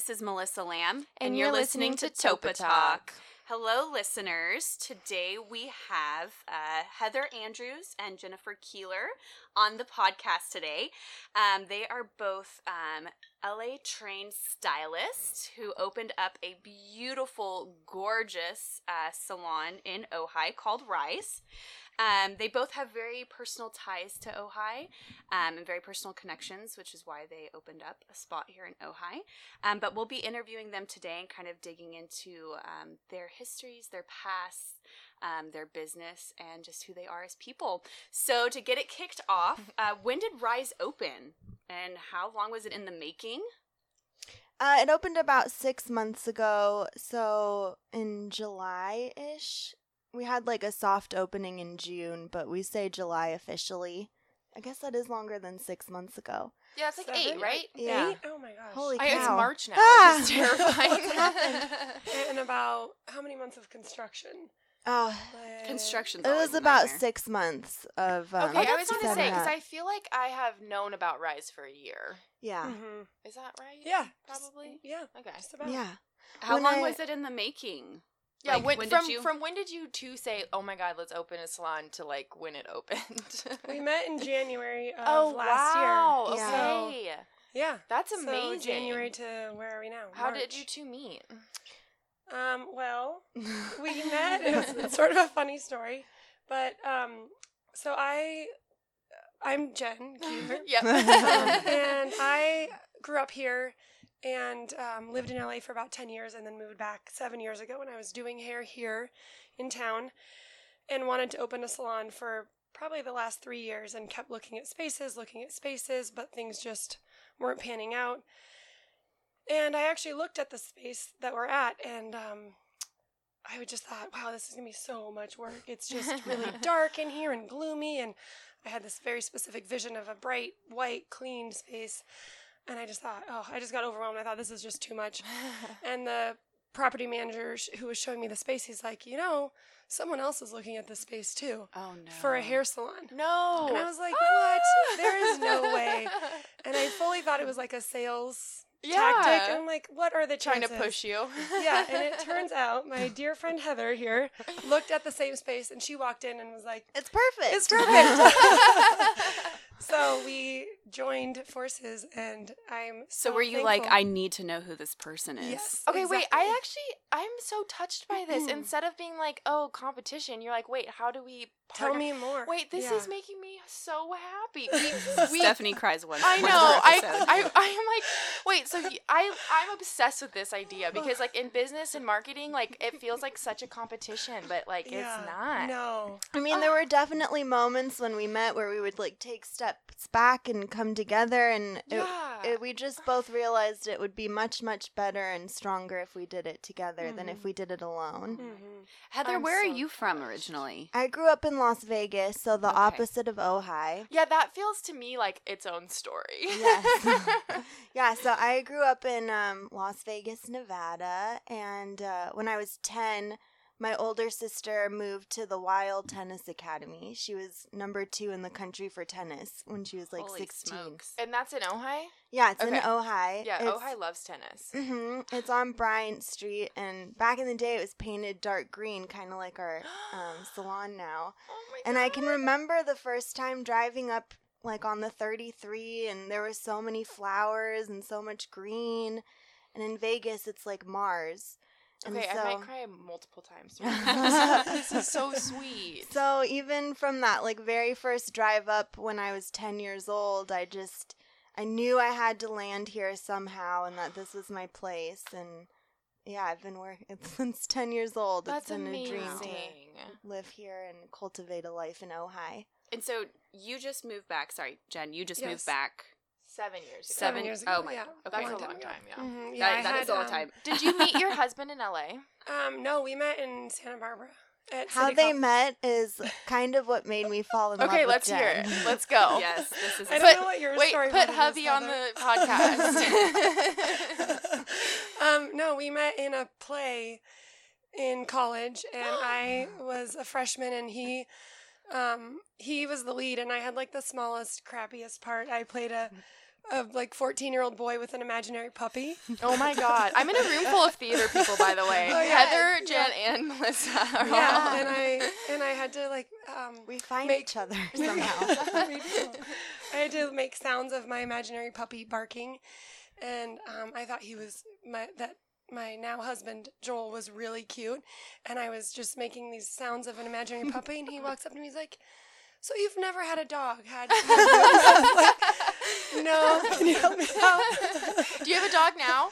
This is Melissa Lamb, And you're listening to Topa Talk. Hello, listeners. Today we have uh, Heather Andrews and Jennifer Keeler on the podcast today. Um, they are both um, LA trained stylists who opened up a beautiful, gorgeous uh, salon in Ojai called Rise. Um, they both have very personal ties to Ojai um, and very personal connections, which is why they opened up a spot here in Ojai. Um, but we'll be interviewing them today and kind of digging into um, their histories, their pasts, um, their business, and just who they are as people. So, to get it kicked off, uh, when did Rise open and how long was it in the making? Uh, it opened about six months ago, so in July ish. We had like a soft opening in June, but we say July officially. I guess that is longer than six months ago. Yeah, it's like Seven? eight, right? Yeah. Eight? Oh my gosh. Holy I, it's. March now, Ah! which is terrifying. Happened? And about how many months of construction? Oh, Like- Construction's it was about nightmare. six months of. Um, okay, I was gonna say because. I feel like I have known about Rise for a year. Yeah. Mhm. Is that right? Yeah. just- Probably. yeah. Okay. Just about. Yeah. How When long I- was it in the making? Yeah. Like, when, when from did you? from when did you two say, "Oh my God, let's open a salon"? To like when it opened? We met in January of oh last wow. year. Yeah. So, Okay. yeah. That's So amazing. January to where are we now? How did you two meet? Um. Well, we met. It was, it's sort of a funny story, but um. So I, I'm Jen Keeler. yep. um, and I grew up here and um, lived in LA for about 10 years and then moved back seven years ago when I was doing hair here in town and wanted to open a salon for probably the last three years and kept looking at spaces, looking at spaces, but things just weren't panning out. And I actually looked at the space that we're at and um, I would just thought, wow, this is going to be so much work. It's just really dark in here and gloomy and I had this very specific vision of a bright, white, clean space. And I just thought, oh, I just got overwhelmed. I thought this is just too much. And the property manager who was showing me the space, he's like, you know, someone else is looking at this space too Oh no. for a hair salon. no. And I was like, ah! what? There is no way. And I fully thought it was like a sales tactic. And I'm like, what are the trying to push you. yeah, and it turns out my dear friend Heather here looked at the same space and she walked in and was like, it's perfect. it's perfect. So we joined forces, and I'm So so were you like. I need to know who this person is? Yes. Okay, wait. I actually, I'm so touched by this. Instead of being like, "Oh, competition," you're like, "Wait, how do we?" Tell me more. Wait, this Yeah. is making me so happy. We, we, Stephanie cries once. I know. I, I, I am like, wait. So I I'm obsessed with this idea because, like, in business and marketing, like, it feels like such a competition, but like, Yeah, it's not. No. I mean, there ah. were definitely moments when we met where we would like take steps back and come together, and it, Yeah. it, we just both realized it would be much, much better and stronger if we did it together than if we did it alone. hmm Heather, I'm where so are you from originally? I grew up in Las Vegas, so the Okay. opposite of Ojai. Yeah, that feels to me like its own story. Yes. yeah, so I grew up in um, Las Vegas, Nevada, and uh, when I was 10, my older sister moved to the Weil Tennis Academy. She was number two in the country for tennis when she was like Holy 16. smokes. and that's in Ojai. Yeah, it's in Okay. Ojai. Yeah, it's, Ojai loves tennis. hmm It's on Bryant Street, and back in the day, it was painted dark green, kind of like our um, salon now. Oh my And I can remember the first time driving up like on the 33 and there were so many flowers and so much green. And in Vegas it's like Mars. And Okay, so, I might cry multiple times. this. this is so sweet. So even from that like very first drive up when I was 10 years old, I just I knew I had to land here somehow and that this was my place and yeah, I've been working since 10 years old. That's it's been amazing. a dream to live here and cultivate a life in Ojai. And so you just moved back. Sorry, Jen, you just Yes. moved back. Seven years ago. Seven- Seven years ago. oh my- yeah. okay. That's a time long ago. time, yeah. Mhm, yeah, that, I that had, is a long um, time. Did you meet your husband in LA? Um, no, we met in Santa Barbara. How City they College. met is kind of what made me fall in love Okay, with let's hear it. Let's go. Yes, this is. I don't know what your Wait, story put about it is, hubby on the podcast. um, no, we met in a play in college, and I was a freshman, and he, um, he was the lead, and I had like the smallest, crappiest part. I played a a like 14 year old boy with an imaginary puppy. Oh my god. I'm in a room full of theater people, by the way. Oh, yeah. Heather, Jen, and Melissa are Yeah, all. and I and I had to like um, We find Make- each other somehow. I had to make sounds of my imaginary puppy barking, and um, I thought he was my that my now husband Joel was really cute, and I was just making these sounds of an imaginary puppy, and he walks up to me, he's like. So you've never had a dog, had? I was like, no, can you help me out? Do you have a dog now?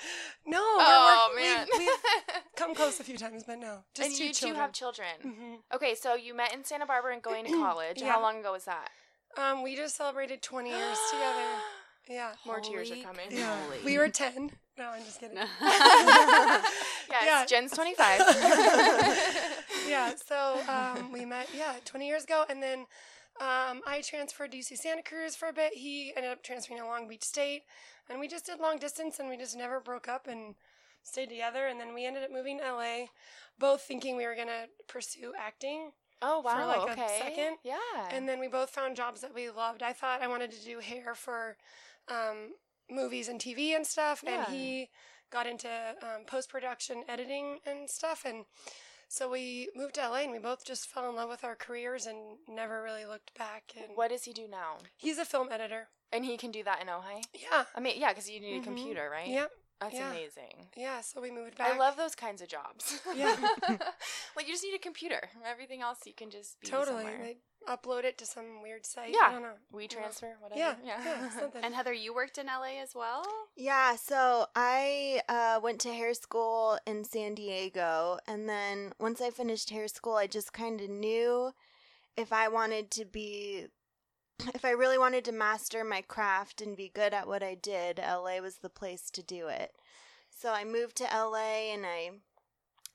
no, Oh we're, man. we've, we've come close a few times, but no, just and two you two have children. Mhm. Okay, so you met in Santa Barbara and going to college. Yeah. How long ago was that? Um, we just celebrated 20 years together. Yeah. More tears are coming. Yeah. Holy. We were 10. No, I'm just kidding. Yes, Yeah. Jen's 25. yeah, so um, we met, yeah, 20 years ago. And then um, I transferred to UC Santa Cruz for a bit. He ended up transferring to Long Beach State. And we just did long distance and we just never broke up and stayed together. And then we ended up moving to LA, both thinking we were going to pursue acting. oh wow. For like, a okay. second. Yeah. And then we both found jobs that we loved. I thought I wanted to do hair for um, movies and TV and stuff, and he got into um, post production editing and stuff. And so we moved to LA, and we both just fell in love with our careers and never really looked back. And what does he do now? he's a film editor. And he can do that in Ojai? Yeah. I mean, yeah, because you need a Mhm. computer, right? Yep. That's yeah. amazing. Yeah. So we moved back. I love those kinds of jobs. Yeah. like you just need a computer. Everything else you can just be totally. somewhere. They upload it to some weird site. Yeah. I don't know. We transfer, whatever. Yeah. Yeah. something. And Heather, you worked in LA as well? Yeah, so I uh, went to hair school in San Diego, and then once I finished hair school, I just kind of knew if I wanted to be, if I really wanted to master my craft and be good at what I did, LA was the place to do it. So I moved to LA and I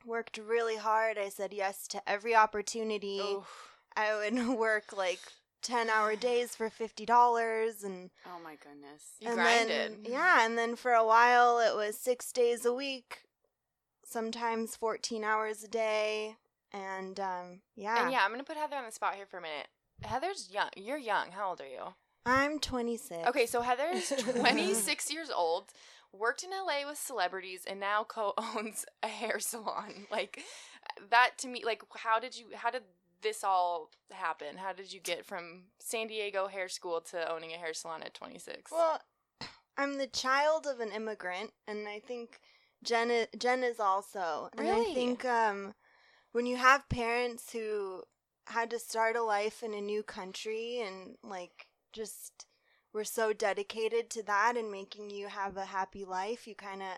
worked really hard. I said yes to every opportunity. Oof. I would work like 10 hour days for $50 and Oh my goodness. You and grinded. Then, yeah, and then for a while it was six days a week, sometimes 14 hours a day. And um, yeah, And yeah, I'm gonna put Heather on the spot here for a minute. Heather's young. You're young. How old are you? I'm 26. Okay, so Heather is 26 years old, worked in LA with celebrities, and now co-owns a hair salon. Like that to me, like how did you? How did this all happen? How did you get from San Diego hair school to owning a hair salon at 26? Well, I'm the child of an immigrant, and I think Jen is, Jen is also. And Really? I think um, when you have parents who had to start a life in a new country and like just were so dedicated to that and making you have a happy life, you kind of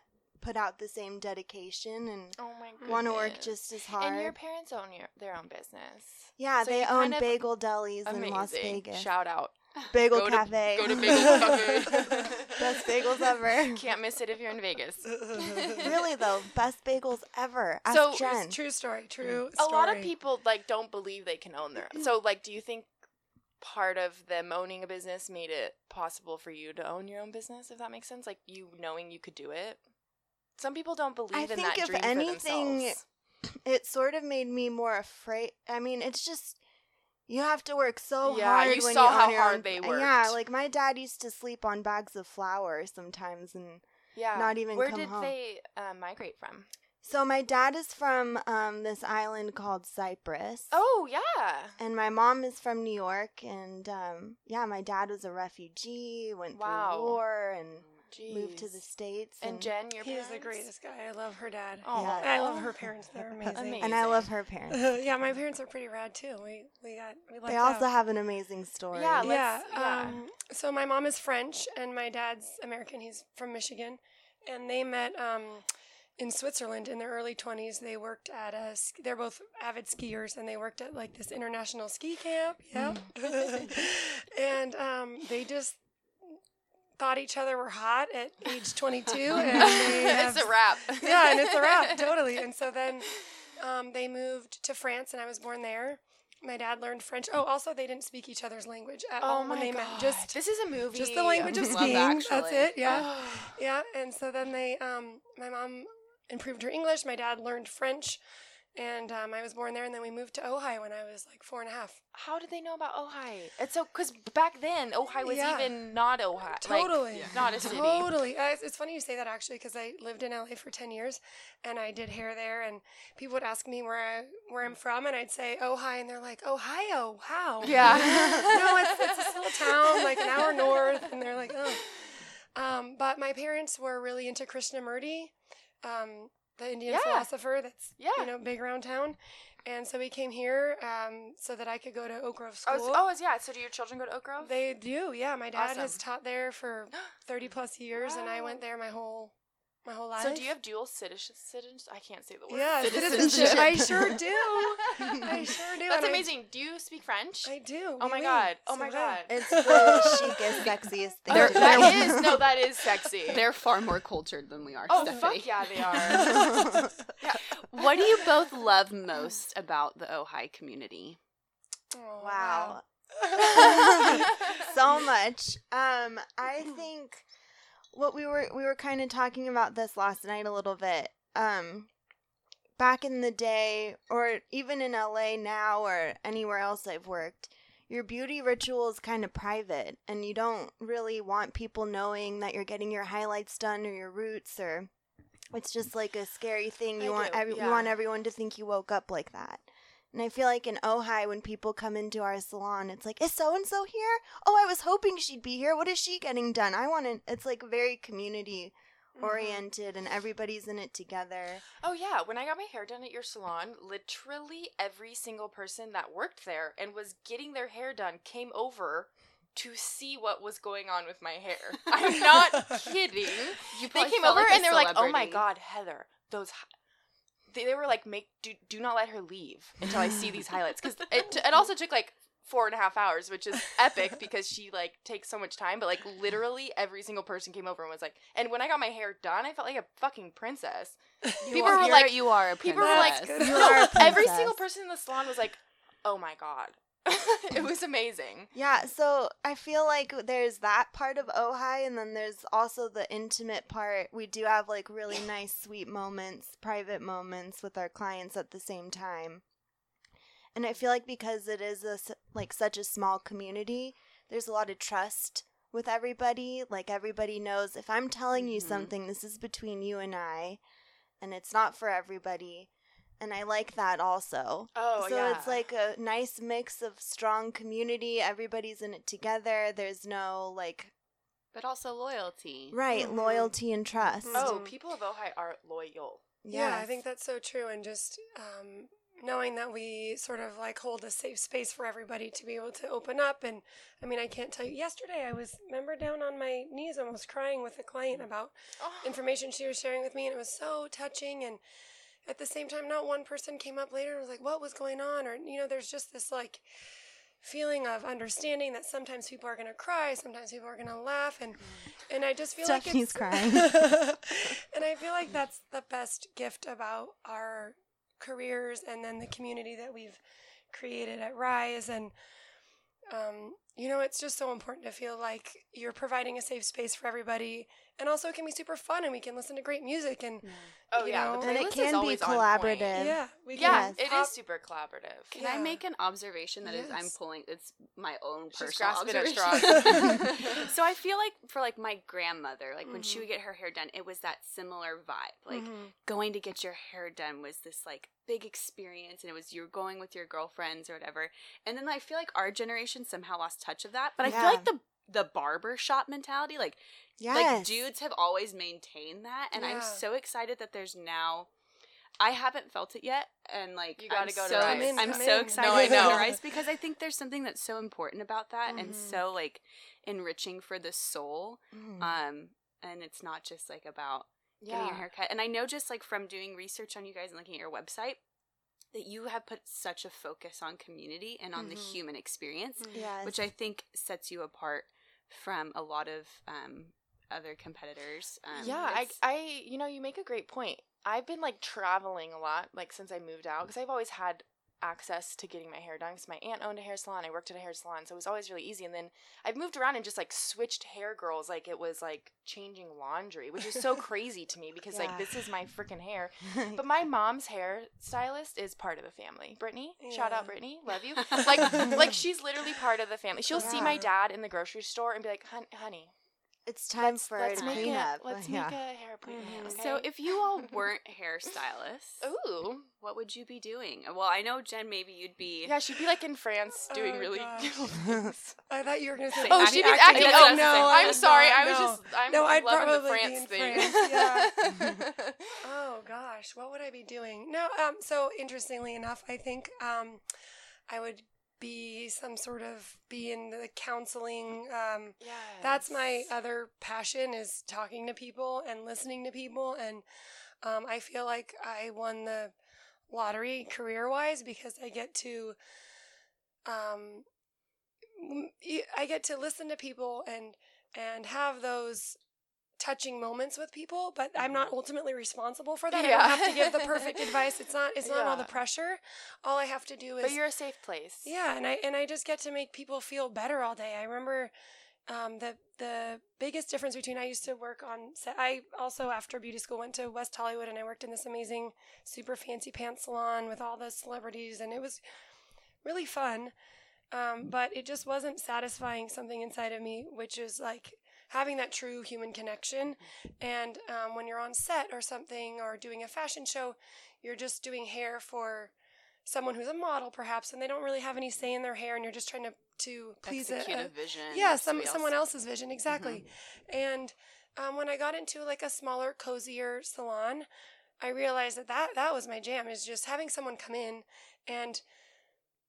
put out the same dedication and oh my god. want to work just as hard. And your parents own your, their own business. yeah, so they own Bagel Delis in Las Vegas. Shout out. Bagel Go to- Cafe. go to Bagel Cafe. Best bagels ever. Can't miss it if you're in Vegas. really though, best bagels ever. Ask So- Jen. True story. True. story a lot of people like don't believe they can own their so like do you think part of them owning a business made it possible for you to own your own business if that makes sense like you knowing you could do it some people don't believe I in think that if dream anything, for themselves it sort of made me more afraid. I mean, it's just you have to work so Yeah, hard. Yeah, you when saw you how your hard they Yeah, like my dad used to sleep on bags of flour sometimes, and yeah not even where did home. they uh, migrate from so my dad is from um, this island called Cyprus. oh yeah And my mom is from New York, and um, yeah, my dad was a refugee, went Wow. through war, and moved to the states. and jen your He is the greatest guy. I love her dad. oh Yeah. I love her parents. They're amazing. Amazing. and I love her parents. yeah, my parents are pretty rad too. We we got we They also have an amazing story. Yeah, let's- yeah. yeah. Um, so my mom is French and my dad's American. He's from Michigan, and they met um, in Switzerland in their early twenties. They worked at a. sk- They're both avid skiers, and they worked at like this international ski camp. Yep. and um, they just thought each other were hot at age twenty two, and they it's a wrap yeah, and it's a wrap, totally. And so then um, they moved to France, and I was born there. My dad learned French. Oh, also they didn't speak each other's language at oh all when they god met. Just this is a movie just the language of Love skiing. That's it. Yeah, yeah. And so then they, um, my mom improved her English. My dad learned French, and um, I was born there. And then we moved to Ojai when I was like four and a half. How did they know about Ojai? It's so because back then Ojai was Yeah. even not Ojai. like, Totally, not a city. Totally. Uh, it's, it's funny you say that actually because I lived in LA for ten years, and I did hair there. And people would ask me where I where I'm from, and I'd say Ojai, and they're like Ohio. Wow. Yeah. no, it's, it's a little town, like an hour north, and they're like, oh. Um, but my parents were really into Krishnamurti, um, the Indian Yeah. philosopher that's Yeah. you know big around town, and so we came here um, so that I could go to Oak Grove Oh, School. s- oh, yeah. So do your children go to Oak Grove? They do, yeah. My dad has taught there for thirty plus years, and I went there my whole my whole life. So do you have dual citizenship? I can't say the word. Yeah, Citizenship? citizenship. I sure do. I sure do. That's and I- amazing. Do you speak French? I, do. Oh oui, my oui. God. Oh C'est my. God. It's the chicest, sexiest thing. They're- do. that is no, that is sexy. They're far more cultured than we are. oh Stephanie. fuck yeah, they are. What do you both love most about the Ojai community? Oh, wow. so much. Um, I think what we were we were kind of talking about this last night a little bit. Um, back in the day, or even in LA now, or anywhere else I've worked, your beauty ritual is kind of private, and you don't really want people knowing that you're getting your highlights done or your roots, or it's just like a scary thing. You I want do, every, yeah. you want everyone to think you woke up like that. And I feel like in Ojai, when people come into our salon, it's like, is so and so here? Oh, I was hoping she'd be here. What is she getting done? I want to. It's like very community Mm-hmm. oriented, and everybody's in it together. Oh yeah, when I got my hair done at your salon, literally every single person that worked there and was getting their hair done came over to see what was going on with my hair. I'm not kidding. You They came over like and they were like, "Oh my god, Heather, those." Hi-. They, they were like, "Make do do not let her leave until I see these highlights," because it t- it also took like four and a half hours, which is epic because she like takes so much time. But like literally every single person came over and was like, and when I got my hair done, I felt like a fucking princess. People are, were like, you are a princess. people were like. You are a every single person in the salon was like, "Oh my god." it was amazing. Yeah, so I feel like there's that part of Ojai, and then there's also the intimate part. We do have like really nice, sweet moments, private moments with our clients at the same time. And I feel like because it is a like such a small community, there's a lot of trust with everybody. Like everybody knows if I'm telling you Mhm. something, this is between you and I, and it's not for everybody. And I like that also. Oh so yeah. it's like a nice mix of strong community. Everybody's in it together. There's no like but also loyalty. right Mhm. loyalty and trust. oh, Mhm. people of Ojai are loyal. Yeah, I think that's so true. And just um, knowing that we sort of like hold a safe space for everybody to be able to open up. And I mean, I can't tell you, yesterday I was, remember, down on my knees almost crying with a client about information she was sharing with me. And it was so touching. And at the same time, not one person came up later and was like, what was going on? Or, you know, there's just this like, feeling of understanding that sometimes people are going to cry, sometimes people are going to laugh, and and I just feel Stephanie's like crying. and I feel like that's the best gift about our careers and then the community that we've created at Rise and um, you know it's just so important to feel like you're providing a safe space for everybody and also it can be super fun and we can listen to great music and Oh You yeah, know? the And it playlist is can be always on point. collaborative. yeah we can Yeah, Yes. it pop- is super collaborative. Can I make an observation that is I'm pulling it's my own She's personal observation. so I feel like for like my grandmother, like when she Mhm. would get her hair done, it was that similar vibe. Like Mhm. going to get your hair done was this like big experience and it was you're going with your girlfriends or whatever. And then I feel like our generation somehow lost touch of that. But I feel like the the barber shop mentality, like Yes. like dudes have always maintained that and i'm so excited that there's now i haven't felt it yet and like You gotta I'm go to so, Rise. Come in, i'm so in. excited No, I to go to know. because i think there's something that's so important about that and Mhm. so like enriching for the soul Mhm. um and it's not just like about getting your haircut. and i know just like from doing research on you guys and looking at your website that you have put such a focus on community and on the Mhm. human experience yes. which I think sets you apart from a lot of um, other competitors. Um, yeah, I, I, you know, you make a great point. I've been like traveling a lot, like since I moved out, because I've always had access to getting my hair done because my aunt owned a hair salon. I worked at a hair salon, so it was always really easy. And then I've moved around and just like switched hair girls like it was like changing laundry, which is so crazy to me because like this is my freaking hair. But my mom's hair stylist is part of the family. Brittany, shout out Brittany, love you. Like like she's literally part of the family. She'll see my dad in the grocery store and be like, "Hun- "Honey, it's time let's, for let's a make cleanup. a let's yeah. make a hair appointment." Mhm. Okay? So if you all weren't hairstylists, ooh, what would you be doing? Well, I know Jen. Maybe you'd be. yeah, she'd be like in France doing Oh, really. gosh. things. I thought you were going to say. Say Oh, acting- she'd be acting, acting. Oh what I was no. I'm I'm sorry. not, I was no. just. I'm No, I'd loving the probably be France in thing. France, Oh gosh, what would I be doing? No, um, so interestingly enough, I think um, I would be some sort of be in the counseling. Um, that's my other passion is talking to people and listening to people, and um, I feel like I won the lottery career wise because I get to. Um, I get to listen to people and and have those touching moments with people, but I'm not ultimately responsible for that. I don't have to give the perfect advice. It's not it's not all the pressure. All I have to do is But you're a safe place. yeah, and I and I just get to make people feel better all day. I remember um, the the biggest difference between I used to work on set. I also after beauty school went to West Hollywood and I worked in this amazing super fancy pants salon with all the celebrities and it was really fun. Um, but it just wasn't satisfying something inside of me, which is like having that true human connection. And um, when you're on set or something or doing a fashion show, you're just doing hair for someone who's a model perhaps and they don't really have any say in their hair and you're just trying to to please a, execute a- a vision. yeah some someone else. else's vision exactly and um, when i got into like a smaller cozier salon i realized that, that that was my jam is just having someone come in and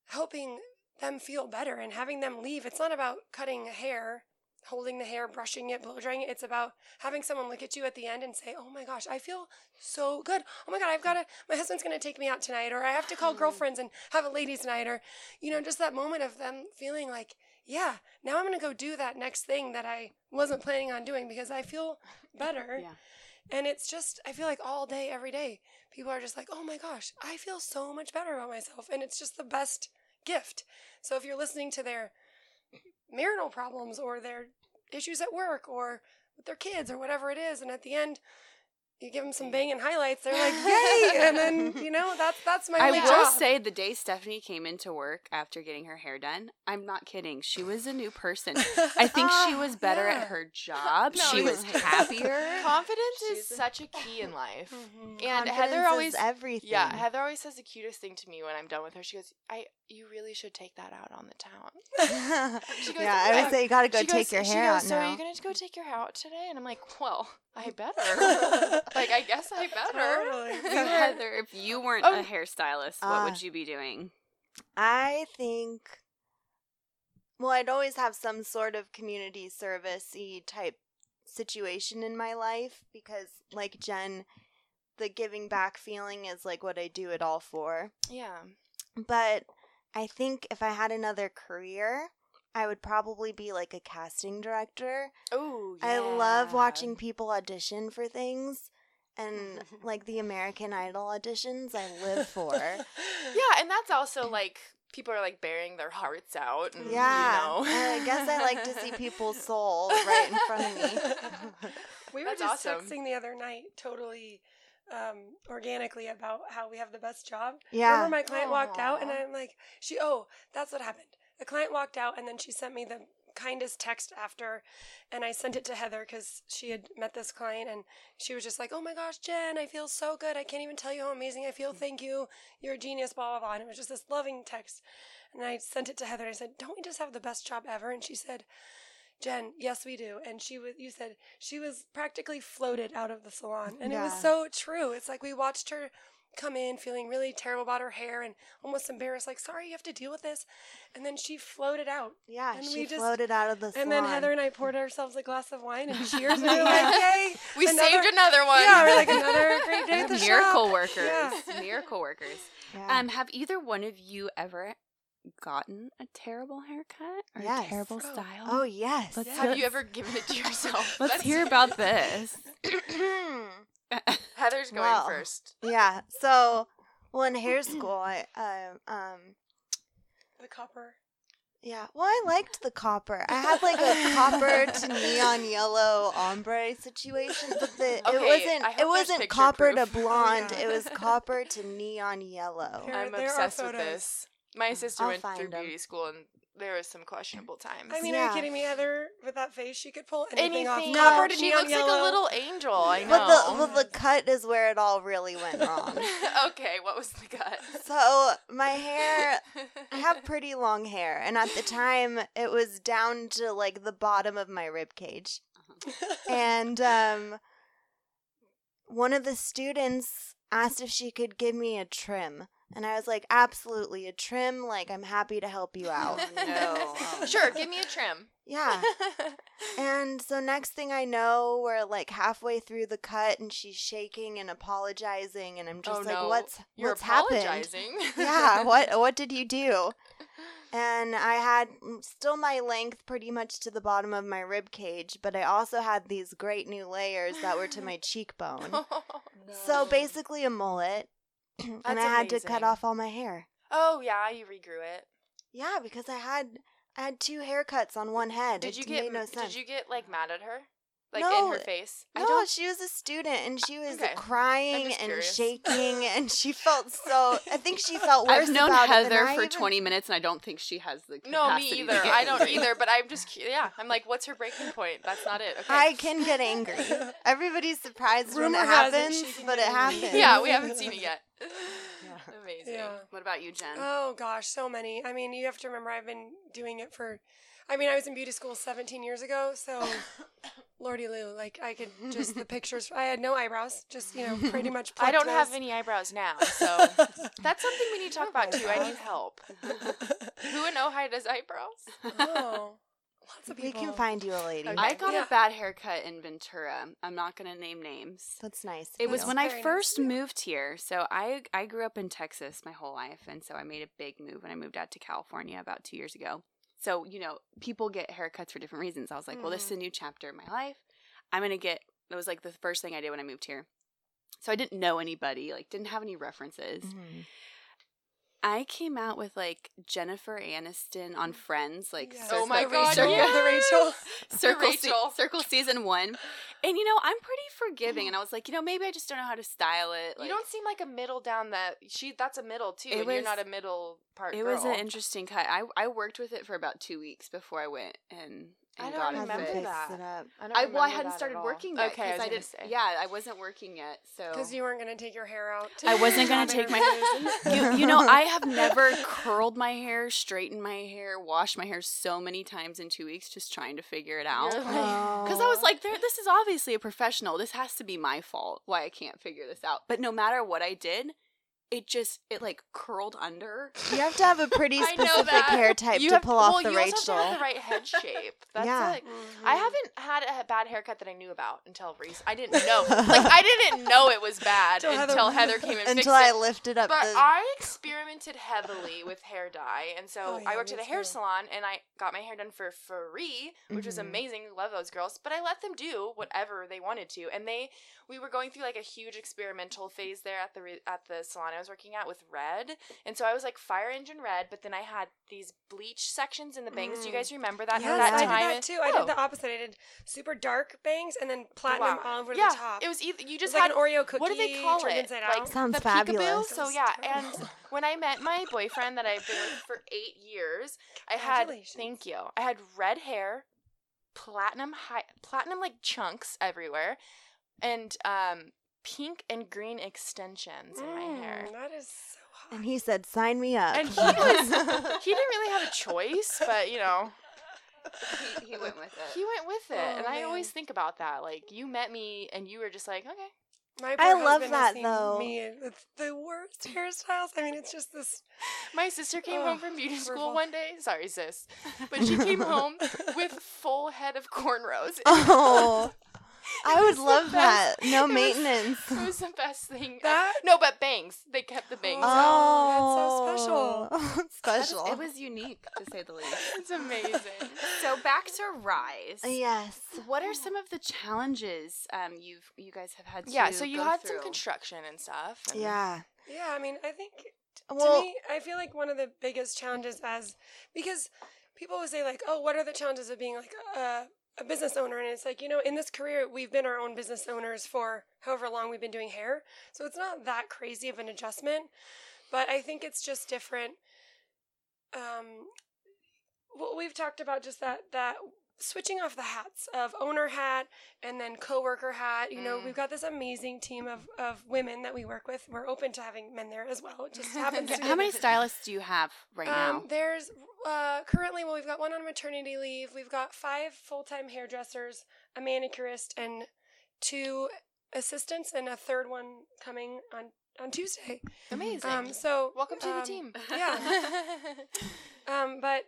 helping them feel better and having them leave it's not about cutting hair holding the hair brushing it blow drying it. It's about having someone look at you at the end and say oh my gosh i feel so good. Oh my god i've got to my husband's going to take me out tonight or i have to call girlfriends and have a ladies night or you know just that moment of them feeling like yeah now i'm going to go do that next thing that i wasn't planning on doing because i feel better. Yeah. and it's just i feel like all day every day people are just like oh my gosh i feel so much better about myself and it's just the best gift. So if you're listening to their marital problems or their issues at work or with their kids or whatever it is and at the end you give them some banging highlights they're like yay and then you know that's that's my I only will job. say the day Stephanie came into work after getting her hair done, I'm not kidding. She was a new person. I think she Ah, was better yeah. at her job. No, she was happier. Confidence is She's a- such a key in life. Mhm. And Confidence Heather is always everything. Yeah, Heather always says the cutest thing to me when I'm done with her. She goes, "I, you really should take that out on the town." Goes, yeah, I would say you got to go She take goes- your she hair goes, out So now. are you gonna go take your hair out today? And I'm like, well, I better. like, I guess I better. Totally. Heather, if you weren't Oh. a hairstylist, what Ah. would you be doing? I think. Well, I'd always have some sort of community service type situation in my life because, like Jen, the giving back feeling is like what I do it all for. Yeah. But I think if I had another career, I would probably be like a casting director. Oh, I love watching people audition for things. And like the American Idol auditions, I live for. Yeah, and that's also like people are like bearing their hearts out. And, Yeah. You know. I guess I like to see people's soul right in front of me. We were That's just awesome. texting the other night, totally um, organically, about how we have the best job. Yeah. Remember, my client walked out, and I'm like, "She, oh, that's what happened." The client walked out, and then she sent me the kindest text after, and I sent it to Heather because she had met this client, and she was just like, "Oh my gosh, Jen, I feel so good. I can't even tell you how amazing I feel. Thank you. You're a genius." Blah blah blah. And it was just this loving text, and I sent it to Heather. and I said, "Don't we just have the best job ever?" And she said. Jen, yes, we do. And she was, you said she was practically floated out of the salon. And it was so true. It's like we watched her come in feeling really terrible about her hair and almost embarrassed, like, sorry, you have to deal with this. And then she floated out. Yeah, And she we just- floated out of the salon. And then Heather and I poured ourselves a glass of wine and cheers. And we were like, yay. we another- saved another one. Yeah, we're like, another great day at the Miracle shop. workers. Yeah. Miracle workers. Yeah. Um, have either one of you ever gotten a terrible haircut or Yes. a terrible Oh. style? oh, yes. Let's Have you ever given it to yourself? Let's That's- hear about this. Heather's going Well. first. yeah. So, Well, in hair school, I uh, um The copper. yeah. Well, I liked the copper. I had like a copper to neon yellow ombre situation, but the it wasn't it wasn't picture copper to proof. blonde. yeah. It was copper to neon yellow. There- I'm there obsessed with this. My sister I'll went through find 'em. beauty school and there was some questionable times. I mean, are you kidding me, Heather? With that face, she could pull anything, anything. off. No, Copper to she neon looks like a little angel. I know. But the well, the cut is where it all really went wrong. okay, what was the cut? so my hair, I have pretty long hair, and at the time it was down to like the bottom of my rib cage. and um, one of the students asked if she could give me a trim. And I was like, absolutely, a trim. Like, I'm happy to help you out. no. Oh, sure, give me a trim. yeah. And so, next thing I know, we're like halfway through the cut, and she's shaking and apologizing. And I'm just oh like, no, what's, you're what's happened? yeah, what, what did you do? And I had mm, still my length pretty much to the bottom of my rib cage, but I also had these great new layers that were to my cheekbone. So basically a mullet. and I That's had to cut off all my hair. oh yeah, you regrew it. Yeah, because I had I had two haircuts on one head. Did it you made get no sense. Did you get like mad at her, like No, in her face? no, she was a student and she was Okay. crying and curious. shaking and she felt so I think she felt worse I've known about it than Heather for even- 20 minutes, and I don't think she has the No, capacity me to either. get I don't angry. either. But I'm just yeah. I'm like, what's her breaking point? That's not it. Okay. I can get angry. Everybody's surprised when Rumor it it happens, she can but it happens. yeah, we haven't seen it yet. Amazing. Yeah. What about you, Jen? Oh gosh, so many. I mean, you have to remember I've been doing it for I mean, I was in beauty school 17 years ago, so Lordy Lou, like I could just the pictures. I had no eyebrows, just you know, pretty much. I don't have any eyebrows now, so that's something we need to talk oh about too. I need help. Who in Ojai does eyebrows? oh, lots of We can find you a lady. Okay. I got Yeah. a bad haircut in Ventura. I'm not going to name names. That's nice. It was when I very nice first moved here. So I I grew up in Texas my whole life, and so I made a big move when I moved out to California about two years ago. So you know, people get haircuts for different reasons. I was like, well, this is a new chapter in my life. I'm gonna get. It was like the first thing I did when I moved here. So I didn't know anybody, like didn't have any references. Mhm. I came out with like Jennifer Aniston on mm. Friends, like Yes. Oh my God, Rachel, yes! the Rachel. Circle, se- Rachel. Circle season one, and you know I'm pretty forgiving, mm. and I was like, you know, maybe I just don't know how to style it. Like, you don't seem like a middle down that she. That's a middle too, It and you're not a middle part. It girl. was an interesting cut. I I worked with it for about two weeks before I went and, and I don't got Have it remember that. it up. I, don't I well, I hadn't started working yet. Okay, I 'cause was I didn't. say. Yeah, I wasn't working yet, so Because you weren't going to take your hair out. to I wasn't gonna take my- interviews. you, you know, I have never curled my hair, straightened my hair, washed my hair so many times in two weeks, just trying to figure it out. You're Because I was like, this is obviously a professional. This has to be my fault why I can't figure this out. But no matter what I did, it just it like curled under. You have to have a pretty specific hair type You to have- pull off well, the you Rachel. also have to have the right head shape. That's Yeah. like Mhm. I haven't had a bad haircut that I knew about until recent. I didn't know, like I didn't know it was bad Till until Heather- Heather, came and Until fixed I it. lifted up But the. I experimented heavily with hair dye, and so Oh, yeah, I worked at a hair too. salon, and I got my hair done for free, which was Mhm. amazing. Love those girls, but I let them do whatever they wanted to, and they we were going through like a huge experimental phase there at the re- at the salon I was working at with red, and so I was like fire engine red, but then I had these bleach sections in the bangs. Do you Mm. guys remember that? Yes, that I time? did that too. I Oh. did the opposite. I did super dark bangs and then platinum Wow. all over yeah, the top. it was either you It was just like had an Oreo cookie. what do they call turned it? Inside Like out. Sounds the peekaboo. fabulous. So yeah, and when I met my boyfriend that I've been with for eight years, I had thank you. I had red hair, platinum high, platinum like chunks everywhere, and um pink and green extensions in my hair. Mm, That is so hot. and he said, "Sign me up." And he was he didn't really have a choice, but you know he, he went with it. he went with it, Oh, and I always think about that. Like you met me, and you were just like, okay, My I love that, has seen though. Me with the worst hairstyles. I mean, it's just this. My sister came Ugh, home from beauty school one day. Sorry, sis. But she came home with full head of cornrows. oh, I would love that. best. No It was- maintenance. It was the best thing. That- no, but bangs. They kept the bangs. Oh. out. that's so Oh, special. It was unique to say the least. It's amazing. So back to Rise. yes. What are some of the challenges um, you've you guys have had? To yeah. So you go had through? some construction and stuff. and- Yeah. Yeah, I mean, I think well, to me, I feel like one of the biggest challenges as because people would say like, "Oh, what are the challenges of being like a, a business owner?" And it's like, you know, in this career, we've been our own business owners for however long we've been doing hair, so it's not that crazy of an adjustment. But I think it's just different. Um, we've talked about just that that switching off the hats of owner hat and then coworker hat. You know, Mm. we've got this amazing team of, of women that we work with. We're open to having men there as well. It just happens to be How many stylists do you have right now? um, there's uh, currently, well, we've got one on maternity leave. We've got five full time hairdressers, a manicurist, and two assistants, and a third one coming on on Tuesday. Amazing. Um, so Welcome to um, the team. Yeah. Um, but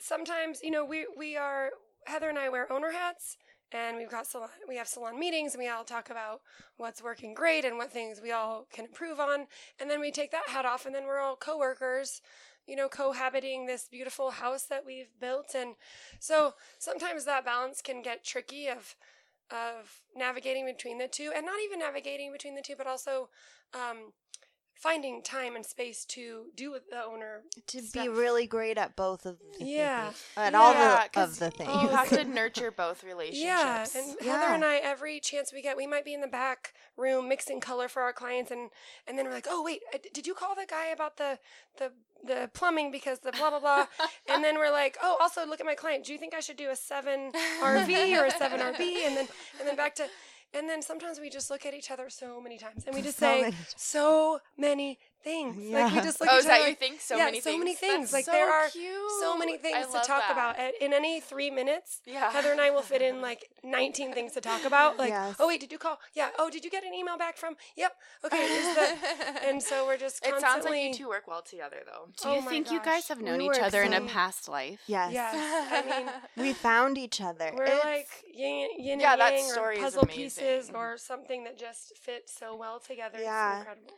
sometimes, you know, we we are Heather and I wear owner hats, and we've got salon. We have salon meetings, and we all talk about what's working great and what things we all can improve on. And then we take that hat off, and then we're all coworkers. You know, cohabiting this beautiful house that we've built, and so sometimes that balance can get tricky of of navigating between the two, and not even navigating between the two, but also um, finding time and space to do with the owner to stuff. be really great at both of the Yeah. at all Yeah, the 'cause of the things. you have to nurture both relationships. Yeah, and Heather and I, every chance we get, we might be in the back room mixing color for our clients, and and then we're like, oh wait, uh, did you call the guy about the the the plumbing because the blah blah blah, and then we're like, oh, also look at my client. Do you think I should do a seven RV or a seven RB? And then and then back to. And then sometimes we just look at each other so many times, and we just So say many so many things. Like we just look oh, at is each other that your like, thing? So yeah, many so things. many things. That's like so there are cute. so many things to talk that. about. And in any three minutes, Yeah. Heather and I will fit in like 19 things to talk about. Like, Yes. oh wait, did you call? Yeah. Oh, did you get an email back from? Yep. Okay. The. And so we're just it sounds like you two work well together, though. do oh you oh my think you guys have We known each work other in a past life? yes. Yes. I mean, We found each other. we're It's- like yin, yin Yeah, and that yang, story or puzzle pieces, or something that just fits so well together. Yeah. It's incredible.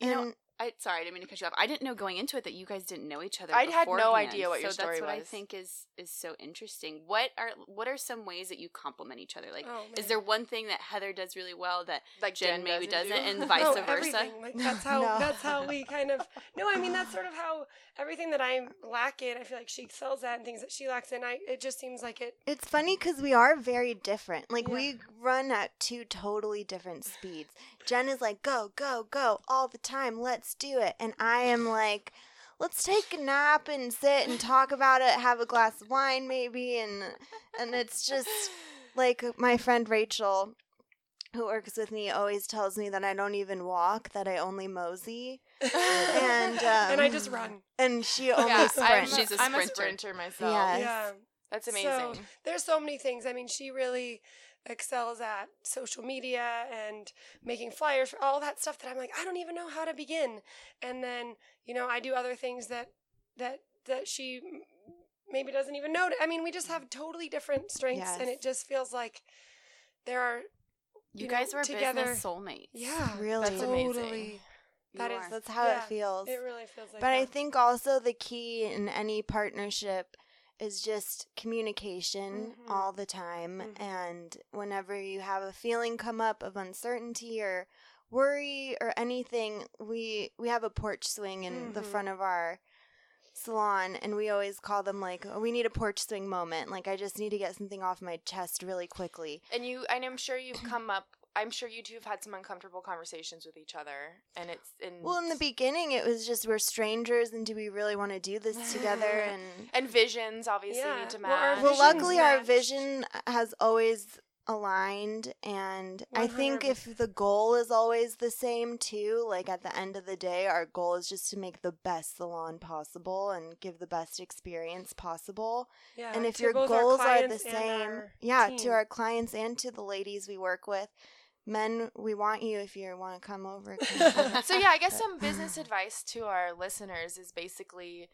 You know, and I sorry, I didn't mean to cut you off. I didn't know going into it that you guys didn't know each other. I had no idea what your so story that's what I think is is so interesting. What are what are some ways that you complement each other? Like, Oh, is there one thing that Heather does really well that Like Jen, Jen maybe doesn't doesn't, do? and vice oh, versa? everything. Like that's how No. that's how we kind of no. I mean that's sort of how everything that I lack in. I feel like she excels at, and things that she lacks in. I it just seems like it. It's funny because we are very different. Like Yeah. we run at two totally different speeds. Jen is like, go, go, go all the time. Let's do it. And I am like, let's take a nap and sit and talk about it. Have a glass of wine maybe. And and it's just like my friend Rachel, who works with me, always tells me that I don't even walk. That I only mosey. And, and I um, just run. And she only yeah, I'm, sprints. She's a I'm a sprinter. sprinter myself. Yes. Yeah. That's So, amazing. There's so many things. I mean, she really excels at social media and making flyers for all that stuff that I'm like, I don't even know how to begin. And then, you know, I do other things that that that she maybe doesn't even know. I mean, we just have totally different strengths and it just feels like there are you you guys know, were together- business soulmates. yeah, Really. That's amazing. totally. You That is are. That's how Yeah, it feels. It really feels like But I think also the key in any partnership is just communication Mhm. all the time. Mhm. And whenever you have a feeling come up of uncertainty or worry or anything, we we have a porch swing in the Mhm. front of our salon and we always call them like oh, we need a porch swing moment like i just need to get something off my chest really quickly And you, and I'm sure you've come up. I'm sure you two have had some uncomfortable conversations with each other, and it's in well in the beginning it was just we're strangers and do we really want to do this together and and visions obviously Yeah. need to match. well visions luckily our vision has always aligned and i think if the goal is always the same too like at the end of the day our goal is just to make the best salon possible and give the best experience possible yeah, and if your goals are the same yeah team. to our clients and to the ladies we work with men we want you if you want to come over so yeah, I guess some business advice to our listeners is basically,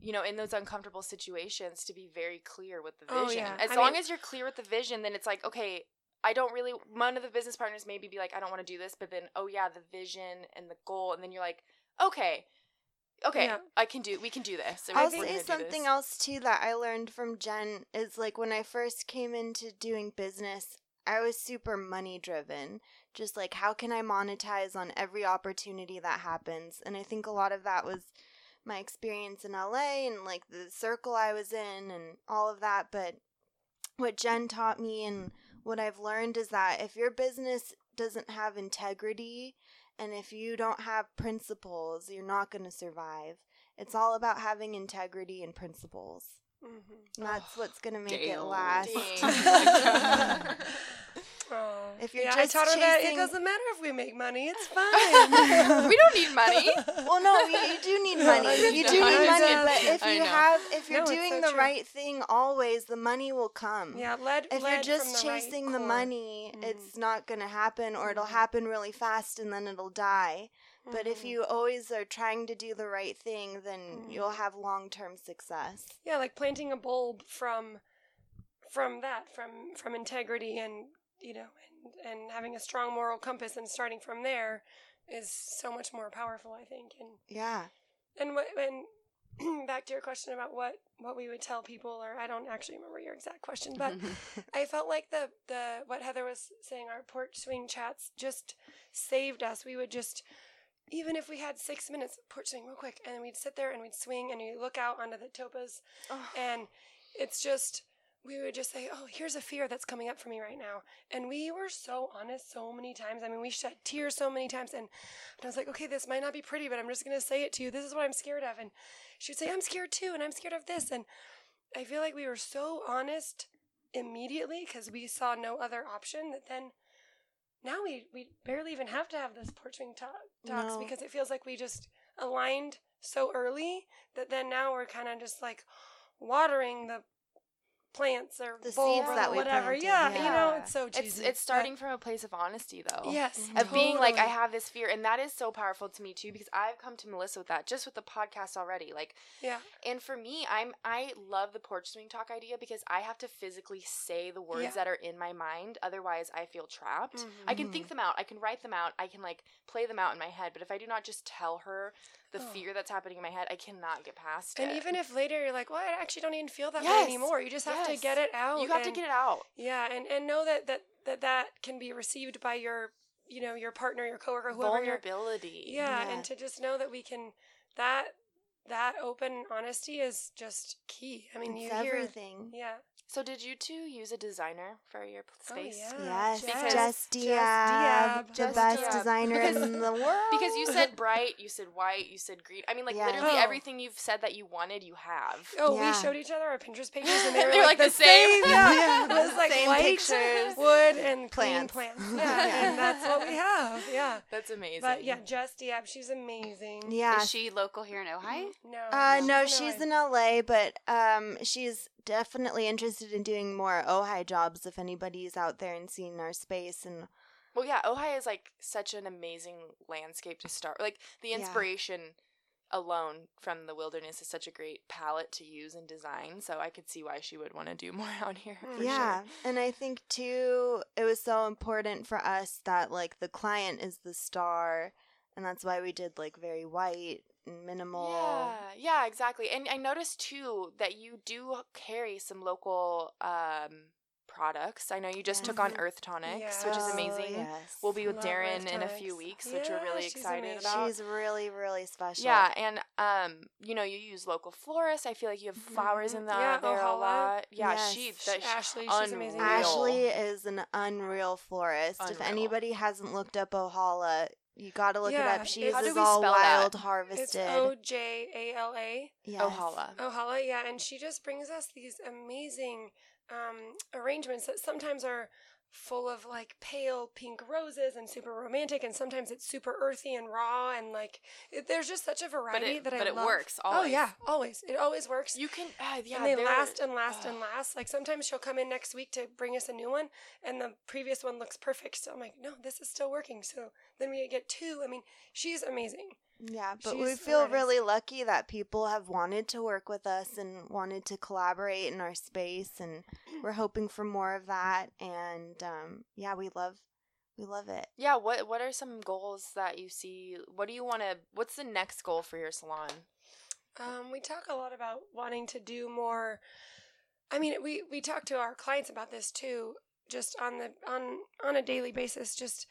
you know, in those uncomfortable situations, to be very clear with the Oh, vision. yeah. As I long mean- as you're clear with the vision, then it's like okay. I don't really. One of the business partners maybe be like, I don't want to do this, but then, oh yeah, the vision and the goal, and then you're like, okay, okay, Yeah. I can do. We can do this. I'll say something else too that I learned from Jen is like when I first came into doing business, I was super money driven. just like how can I monetize on every opportunity that happens. And I think a lot of that was my experience in LA and like the circle I was in and all of that. But what Jen taught me and what I've learned is that if your business doesn't have integrity and if you don't have principles, you're not going to survive. It's all about having integrity and principles. Mm-hmm. And that's what's going to make it last. Oh. If you're yeah, just I taught her that it doesn't matter if we make money. It's fine. we don't need money. well, no, you, you do need money. You do need money, but if you have, if you're No, doing so the true. right thing, always the money will come. yeah, led. If led you're just the right chasing the core. money, Mhm. it's not going to happen, or it'll Mhm. happen really fast and then it'll die. But if Mhm. you always are trying to do the right thing, then you'll Mhm. have long term success. yeah, like planting a bulb from from that, from from integrity and you know, and, and having a strong moral compass and starting from there is so much more powerful, I think. And Yeah. and what and back to your question about what what we would tell people, or I don't actually remember your exact question, but I felt like the the what Heather was saying, our porch swing chats just saved us. We would just even if we had six minutes porch swing real quick, and then we'd sit there and we'd swing and we'd look out onto the topas, Oh. and it's just we would just say, "Oh, here's a fear that's coming up for me right now," and we were so honest so many times. I mean, we shed tears so many times, and, and I was like, "Okay, this might not be pretty, but I'm just gonna say it to you. This is what I'm scared of," and she'd say, "I'm scared too, and I'm scared of this," and I feel like we were so honest immediately because we saw no other option that then now we, we barely even have to have this porch swing talk, talks No. because it feels like we just aligned so early that then now we're kind of just like watering the plants or The bulb seeds or that we whatever. planted, Yeah, you know, it's so cheesy. It's it's but- starting from a place of honesty though. Yes, Mhm. Of being like I have this fear and that is so powerful to me too because I've come to Melissa with that just with the podcast already. Like Yeah, and for me, I'm I love the porch swing talk idea because I have to physically say the words Yeah. that are in my mind. Otherwise, I feel trapped. I can think them out. I can write them out. I can like play them out in my head. But if I do not just tell her the Oh. fear that's happening in my head, I cannot get past and it. And even if later you're like, well, I actually don't even feel that way anymore. You just have to get it out. you have to get it out. Yeah, and and know that that that that can be received by your you know your partner, your coworker, whoever. Vulnerability. Yeah, Yeah. and to just know that we can that that open honesty is just key. I mean, It's you hear everything. yeah. So did you two use a designer for your p- Oh, space? yeah. Yes, Because- Jess Jess Diab, Diab. the Jess best Diab. designer Because- in the world. Because you said bright, you said white, you said green. I mean, like Yeah. literally Oh. everything you've said that you wanted, you have. Oh, Yeah. we showed each other our Pinterest pages, and they were They're like, like the same. Yeah, Yeah. it was like Same white pictures. wood and Plants. plants. plants. Yeah, Yeah. and that's what we have. Yeah, That's amazing. but yeah, Jess Diab, she's amazing. yeah. Is she local here in Ojai? No, Uh, no, she's she's in in LA, but um, she's definitely interested in doing more Ojai jobs. If anybody's out there and seeing our space, and Well, yeah, Ojai is like such an amazing landscape to start. Like the Yeah. inspiration alone from the wilderness is such a great palette to use in design. So I could see why she would want to do more out here. Mm. Yeah, sure. and I think too, it was so important for us that like the client is the star, and that's why we did like very white minimal. Yeah, yeah, exactly. And I noticed too that you do carry some local um, products. I know you just took on Mhm. Earth Tonics, which is Oh, amazing. yes. We'll be with Love Darren Earth in a few Tonics. weeks, which we're really excited amazing. about. She's really, really special. Yeah, and um, you know, you use local florists. I feel like you have flowers in the Mm-hmm. Yeah, there a Ojala. lot. Yeah, Yes. she, Sh- that, Ashley, she's amazing. Ashley is an unreal florist. If anybody hasn't looked up Ojala, you got to look Yeah, it up. She it's- uses all spell that? wild It's harvested. O J A L A. yes. Ojala. Ojala, yeah, and she just brings us these amazing um, arrangements that sometimes are full of like pale pink roses and super romantic, and sometimes it's super earthy and raw, and like it, there's just such a variety it, that I love. but it works Oh yeah, always. It always works. You can, uh, yeah, and they last and last and last. Like sometimes she'll come in next week to bring us a new one, and the previous one looks perfect. So I'm like, no, this is still working. So then we get two. I mean, she's amazing. Yeah, but we feel an artist. really lucky that people have wanted to work with us and wanted to collaborate in our space, and we're hoping for more of that. And um, yeah, we love, we love it. Yeah, what what are some goals that you see? What do you want to? What's the next goal for your salon? Um, we talk a lot about wanting to do more. I mean, we we talk to our clients about this too, just on the on on a daily basis. Just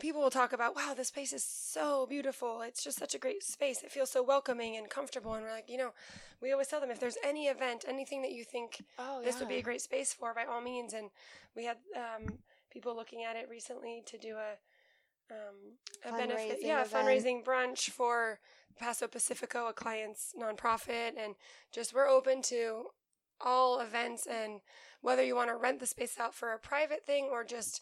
people will talk about, wow, this space is so beautiful. It's just such a great space. It feels so welcoming and comfortable. And we're like, you know, we always tell them if there's any event, anything that you think Oh, this would be a great space for, by all means. And we had um, people looking at it recently to do a um, a benefit, yeah, event. fundraising brunch for Paso Pacifico, a client's nonprofit, and just we're open to all events and whether you want to rent the space out for a private thing or just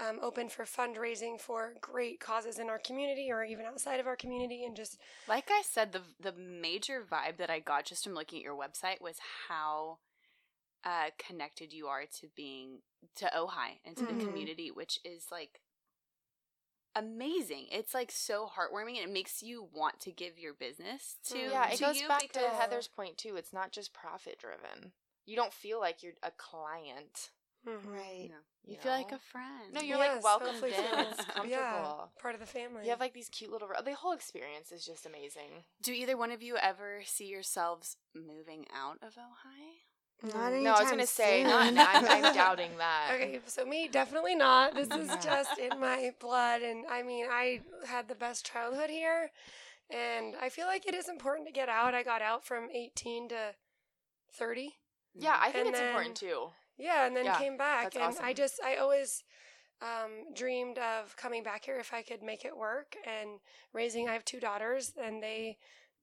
um, open for fundraising for great causes in our community or even outside of our community and just Like I said, the the major vibe that I got just from looking at your website was how uh, connected you are to being to Ojai and to Mhm. the community, which is like amazing. It's like so heartwarming, and it makes you want to give your business to. Mm. Yeah, it to goes you back to Heather's point too. It's not just profit driven. You don't feel like you're a client. Mm-hmm. Right. You, know, you you feel like a friend. No, you're Yes, like welcomed hopefully in. feel- It's yeah, part of the family. You have like these cute little. The whole experience is just amazing. Do either one of you ever see yourselves moving out of Ojai? Not mm. no, I was gonna say soon. not. I'm, I'm doubting that. Okay, so me, definitely not. This is just in my blood. And I mean, I had the best childhood here. And I feel like it is important to get out. I got out from 18 to 30. Yeah, I think And it's important too. Yeah, and then Yeah, came back. that's and awesome. I just, I always um, dreamed of coming back here if I could make it work. And raising, I have two daughters, and they,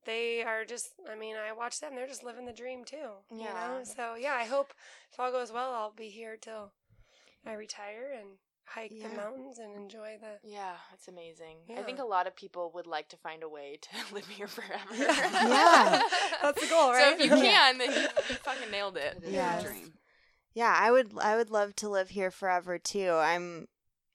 they are just, I mean, I watch them, they're just living the dream too. yeah. You know? So yeah, I hope if all goes well, I'll be here till I retire and hike Yeah. the mountains and enjoy the. Yeah, it's amazing. I think a lot of people would like to find a way to live here forever. Yeah. That's the goal, right So if you can, then you, you fucking nailed it. It is Yes. a dream. Yeah, I would I would love to live here forever too. I'm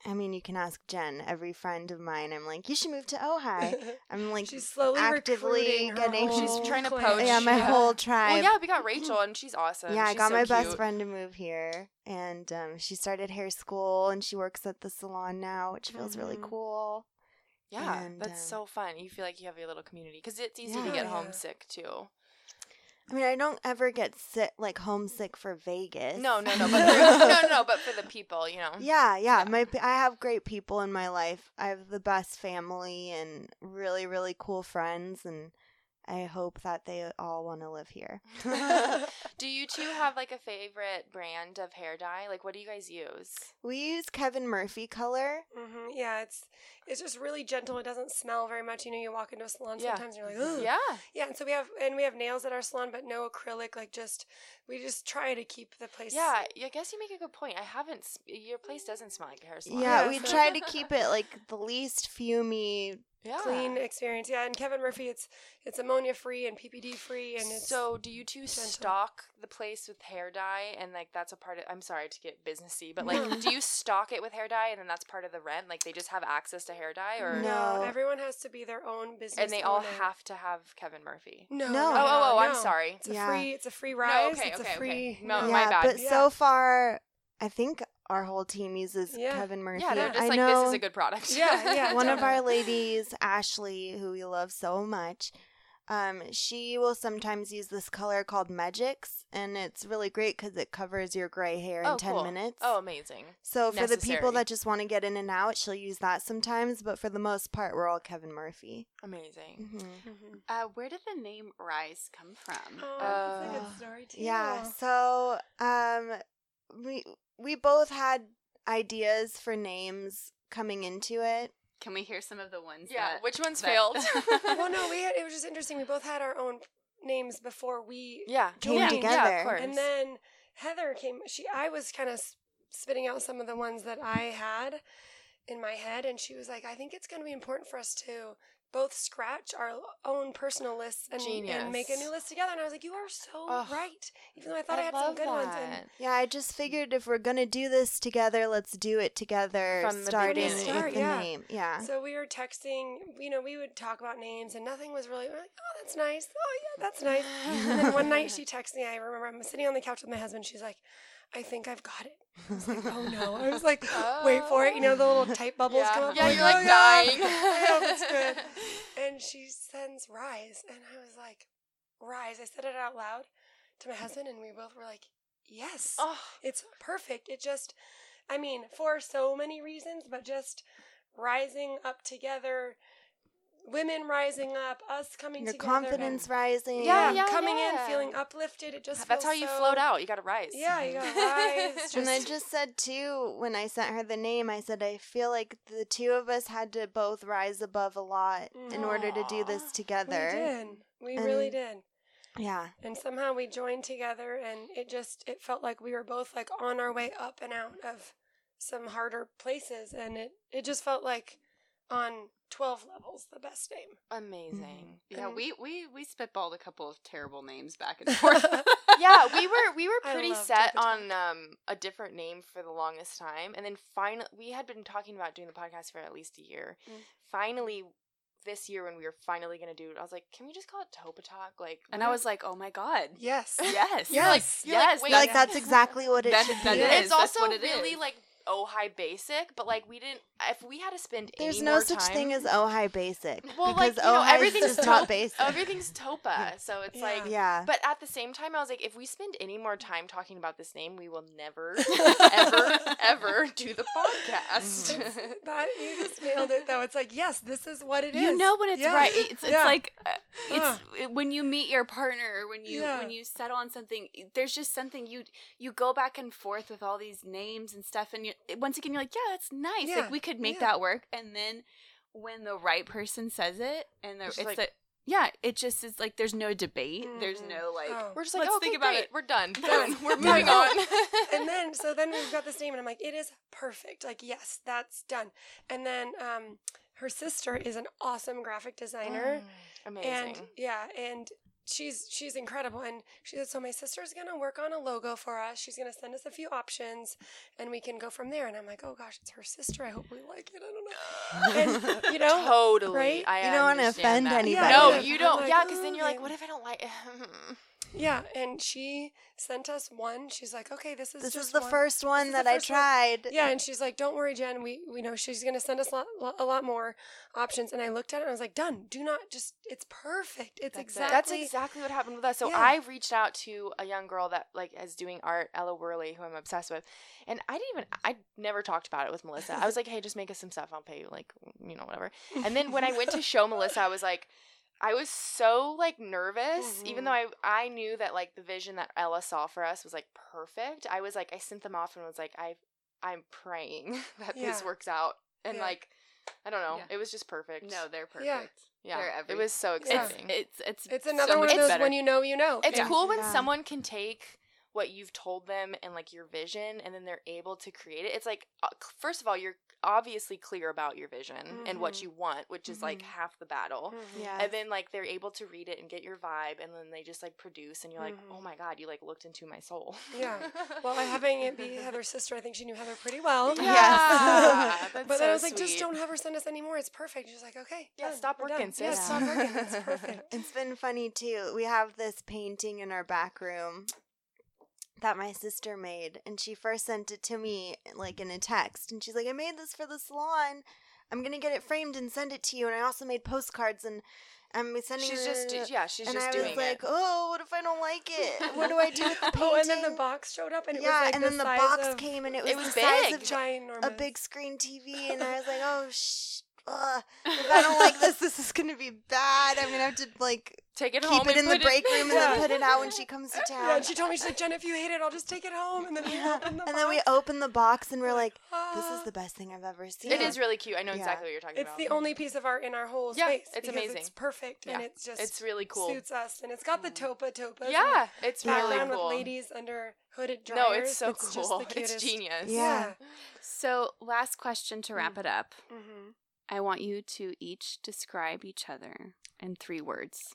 I mean, you can ask Jen, every friend of mine. I'm like, you should move to Ojai. I'm like She's slowly actively recruiting her getting- whole She's trying to clan. poach. yeah, my yeah. whole tribe. Well, yeah, we got Rachel, and she's awesome. Yeah, I got so my best friend to move here, and um, she started hair school, and she works at the salon now, which feels really Mhm. cool. Yeah, and, that's um, so fun. You feel like you have your little community because it's easy to get Yeah. homesick too. I mean, I don't ever get sick like homesick for Vegas. No, no, no, but for, no, no, no, but for the people, you know. Yeah, yeah. My p- I have great people in my life. I have the best family and really, really cool friends, and I hope that they all want to live here. do you two have like a favorite brand of hair dye? Like, what do you guys use? We use Kevin Murphy color. hmm Yeah, it's it's just really gentle. It doesn't smell very much. You know, you walk into a salon Yeah. sometimes and you're like, Ugh. Yeah, Yeah, and so we have and we have nails at our salon, but no acrylic. Like just we just try to keep the place. yeah. I guess you make a good point. I haven't. Your place doesn't smell like a hair salon. Yeah, Yeah, we try to keep it like the least fumy. Yeah. clean experience. Yeah, and Kevin Murphy, it's it's ammonia free and PPD free, and it's so, do you two gentle. stock the place with hair dye, and like that's a part of? I'm sorry to get businessy, but like, do you stock it with hair dye, and then that's part of the rent? Like, they just have access to hair dye, or No. no, everyone has to be their own business, and they all have to have Kevin Murphy. no, No. no, Oh, oh, oh! I'm no. sorry. It's a Yeah. free. It's a free rise. okay, it's okay, a free. okay. No, no. my bad. but Yeah. so far, I think our whole team uses Yeah. Kevin Murphy. Yeah, they're just I like know this is a good product. Yeah, yeah, one of our ladies, Ashley, who we love so much, um, she will sometimes use this color called Magix, and it's really great because it covers your gray hair in oh, 10 cool. minutes. Oh, amazing. so for the people that just want to get in and out, she'll use that sometimes, but for the most part, we're all Kevin Murphy. Amazing. hmm Mhm. Uh, where did the name Rise come from? Oh, that's a Uh, good story too. Yeah, so um, we we both had ideas for names coming into it. Can we hear some of the ones? Yeah, that, which ones that- failed? well, no, we had. It was just interesting. We both had our own names before we yeah, Came yeah, together. Yeah, of course. And then Heather came. She, I was kind of spitting out some of the ones that I had in my head, and she was like, "I think it's going to be important for us to both scratch our own personal lists and, and make a new list together." And I was like, "You are so right." Even though I thought I, had some good ones. And Yeah, I just figured if we're gonna do this together, let's do it together, From the starting beginning. with Start, the yeah. name. Yeah. so we were texting. You know, we would talk about names, and nothing was really. We're like, "Oh, that's nice. Oh, yeah, that's nice." and then one night she texts me. I remember I'm sitting on the couch with my husband. She's like, "I think I've got it." I was like, "Oh no!" I was like, "Wait for it." You know, the little oh. tight bubbles yeah. come up. Yeah, I'm you're like "Oh, yeah, dying. I hope it's good. And she sends Rise, and I was like, Rise. I said it out loud to my husband, and we both were like, Yes, Oh, it's perfect. It just, I mean, for so many reasons, but just rising up together, women rising up, us coming together. Your together. confidence rising. Yeah, Yeah, yeah, coming yeah. in, feeling uplifted. It just That's how you so- float out. You got to rise. Yeah, you gotta rise. And I Just- just said too when I sent her the name, I said I feel like the two of us had to both rise above a lot in order to do this mm-hmm. together. We did. We really did. Yeah. And somehow we joined together and it just it felt like we were both like on our way up and out of some harder places and it it just felt like on 12 levels the best name. Amazing. Yeah, And- we we we spitballed a couple of terrible names back and forth. yeah, we were we were pretty set on um a different name for the longest time, and then finally we had been talking about doing the podcast for at least a year. Mm. Finally, this year when we were finally gonna do it, I was like, "Can we just call it Topa Talk?" Like, and I was like, "Oh my god, Yes. yes, You're like- Yes. like, yes, wait, like that's exactly what it That- should that be. is. it's that's also what it really is. like oh high basic, but like we didn't. If we had to spend There's any no more such time, thing as Ojai basic. well, because like you know, everything's is just not Topa- basic. Everything's Topa, so it's Yeah. like yeah. But at the same time, I was like, if we spend any more time talking about this name, we will never, ever, ever do the podcast. That you just nailed it though. It's like, yes, this is what it is. you know when it's Yeah. right. It's, it's Yeah. like uh, it's Uh. it- when you meet your partner, when you Yeah. when you settle on something. There's just something you you go back and forth with all these names and stuff, and you once again you're like, yeah, that's nice. Yeah, Like we could make yeah. that work. And then when the right person says it, and the, It's it's, like- the yeah, it just is like there's no debate. There's Mhm. no like. Oh. We're just like, Let's okay, think about great, it. we're done. Done. We're moving on. and then so then we've got this name and I'm like, it is perfect. Like, yes, that's done. And then um her sister is an awesome graphic designer. Mm, amazing. And yeah, and she's she's incredible. And she said, so my sister's gonna work on a logo for us. She's gonna send us a few options, and we can go from there. And I'm like, oh gosh, it's her sister. I hope we like it. I don't know. And you know, totally. right? I You don't wanna offend that. anybody. No, Yeah. you don't. like, yeah, because then you're like, what if I don't like? Yeah. And she sent us one. She's like, okay, this is This just is the one. first one is that the I first one. tried. Yeah, and she's like, "Don't worry, Jen. We, we know she's gonna send us a lot, lo- a lot more options." And I looked at it and I was like, "Done. Do not just. It's perfect. It's That's it. exactly. That's exactly what happened with us. So Yeah. I reached out to a young girl that like is doing art, Ella Worley, who I'm obsessed with, and I didn't even I never talked about it with Melissa. I was like, hey, just make us some stuff. I'll pay you, like you know whatever. And then when I went to show Melissa, I was like. I was so like nervous, even Mhm. though I I knew that like the vision that Ella saw for us was like perfect. I was like I sent them off and was like I I'm praying that this works out and Yeah. like I don't know, Yeah. it was just perfect. No, they're perfect. Yeah. yeah, they're it was so exciting. It's it's It's so another one much of those better. when you know, you know. It's Yeah. cool when Yeah. someone can take what you've told them and like your vision and then they're able to create it. It's like uh, first of all, you're obviously clear about your vision and what Mhm. you want, which is like Mhm. half the battle. Mhm. Yeah. And then like they're able to read it and get your vibe and then they just like produce and you're like. "Oh my god, you like looked into my soul." Yeah. Well, I having it be Heather's sister, I think she knew Heather pretty well. Yeah. Yes. That's but then I so was like, just don't have her send us anymore. It's perfect. She's like, okay. Yeah, done. stop We're working, done. Yeah, sis. stop working. It's perfect. It's been funny too. We have this painting in our back room that my sister made, and she first sent it to me like in a text, and she's like, "I made this for the salon. I'm gonna get it framed and send it to you." And I also made postcards, and I'm sending. She's it- just yeah, she's and just I doing was like, it. "Oh, what if I don't like it? What do I do with the painting?" Oh, and then the box showed up, and it yeah, was like and the then the size box of came, and it was, It was the size big. of ginormous. a big screen TV, and I was like, "Oh, shh." If I don't like this, this is gonna be bad. I'm gonna have to like Take it keep home Keep it in and the put break room and Yeah. then put it out when she comes to Yeah, town. and she told me she's like, Jen, if you hate it, I'll just take it home. And then we Yeah. opened the And then we open the box and we're like, "This Ah. is the best thing I've ever seen." It is really cute. I know Yeah. exactly what you're talking It's about. It's the only piece of art in our whole Yeah, space. it's amazing. It's perfect, and it's just it's really cool. suits us, and it's got the topa topas. and Yeah, it's the really background cool. with ladies under hooded dryers. no, it's so just cool. the It's cutest. genius. Yeah. So, last question to wrap it up. Mm-hmm. I want you to each describe each other in three words.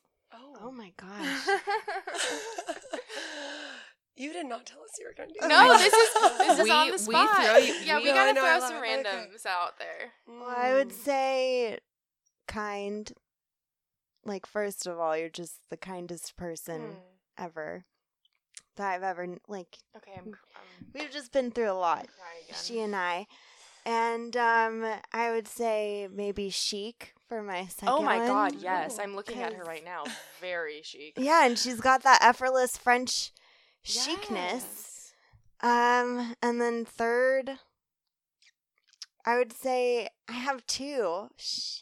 Oh my gosh. you did not tell us you were going to do no, this is this is We- on the we spot. throw you- yeah, we- we No, gotta know, throw some it. Okay. randoms out there. well, I would Mm. say kind. Like first of all, you're just the kindest person Mm. ever that I've ever like. Okay, I'm, I'm We've just been through a lot, she and I. And um, I would say maybe chic for my second. oh my one. god, yes. Oh, I'm looking at her right now. Very chic. Yeah, and she's got that effortless French chicness. Um, and then third, I would say I have two.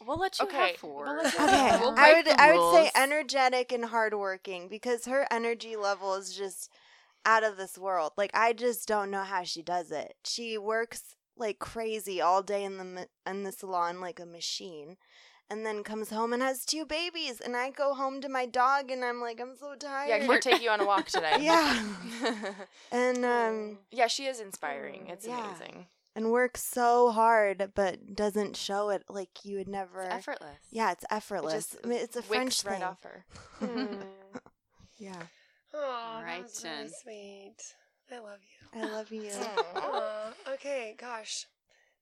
We'll let you Okay, have 4 we'll let you Okay, have We'll I would I would say energetic and hardworking because her energy level is just out of this world. Like I just don't know how she does it. She works like crazy all day in the in the salon like a machine. And then comes home and has two babies, and I go home to my dog, and I'm like, I'm so tired. Yeah, can we take you on a walk today? Yeah. and um, yeah, she is inspiring. It's Yeah. amazing. and works so hard, but doesn't show it. Like you would never. It's effortless. Yeah, it's It effortless. just I mean, it's a wicks French right thing. off her. Yeah, Oh, right, that was really sweet. I love you. I love you. Aw, okay, gosh.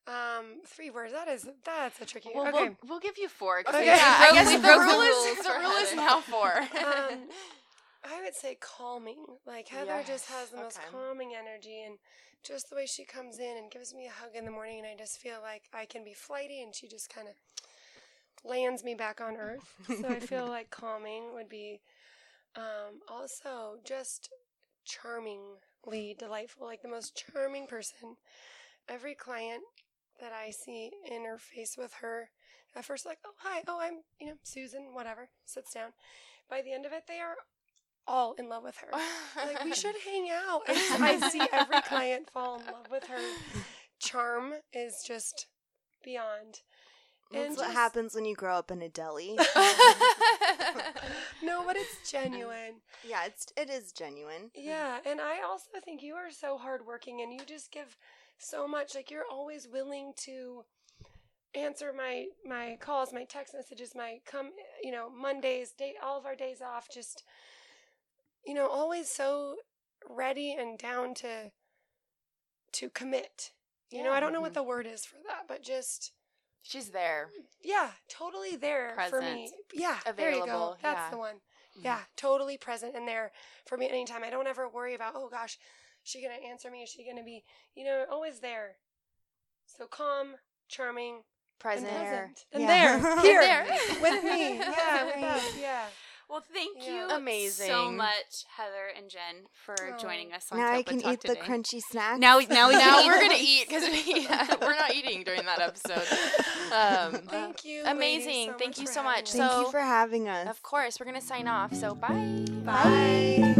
Um, three words. That is that's a tricky. Well, okay. we'll, we'll give you four. Okay. Yeah, I guess the rule is the rule is now four. Um, I would say calming. Like Heather just has the most okay. calming energy and just the way she comes in and gives me a hug in the morning and I just feel like I can be flighty and she just kind of lands me back on earth. So I feel like calming would be um, also just charmingly delightful, like the most charming person. Every client that I see interface with her, at first like, oh hi, oh I'm you know Susan, whatever, sits down. By the end of it, they are all in love with her. like we should hang out. I, I see every client fall in love with her. Charm is just beyond. That's And what just- happens when you grow up in a deli. No, but it's genuine. yeah, it's it is genuine. Yeah, and I also think you are so hardworking and you just give so much. Like you're always willing to answer my my calls, my text messages, my come, you know, Mondays, day all of our days off. Just you know, always so ready and down to to commit. You know, I don't know what mm-hmm. the word is for that, but just She's there. yeah, totally there for me. Present. Yeah, there you go. That's yeah. the one. Mm-hmm. Yeah, totally present and there for me anytime. I don't ever worry about, oh gosh, is she gonna answer me? Is she gonna be, you know, always there. So calm, charming, Present. and There. present, and Yeah. there, here, There. with me. Yeah, with us. Yeah. Well, thank Yeah. you so much, Heather and Jen, for Oh. joining us on Now I can Talk eat the crunchy snack. Now, now we, now we're gonna eat because we, we're not eating during that episode. Um, Thank you. amazing. so Thank you so much. us. Thank So- you for having us. of course, we're gonna sign off. So bye. Bye.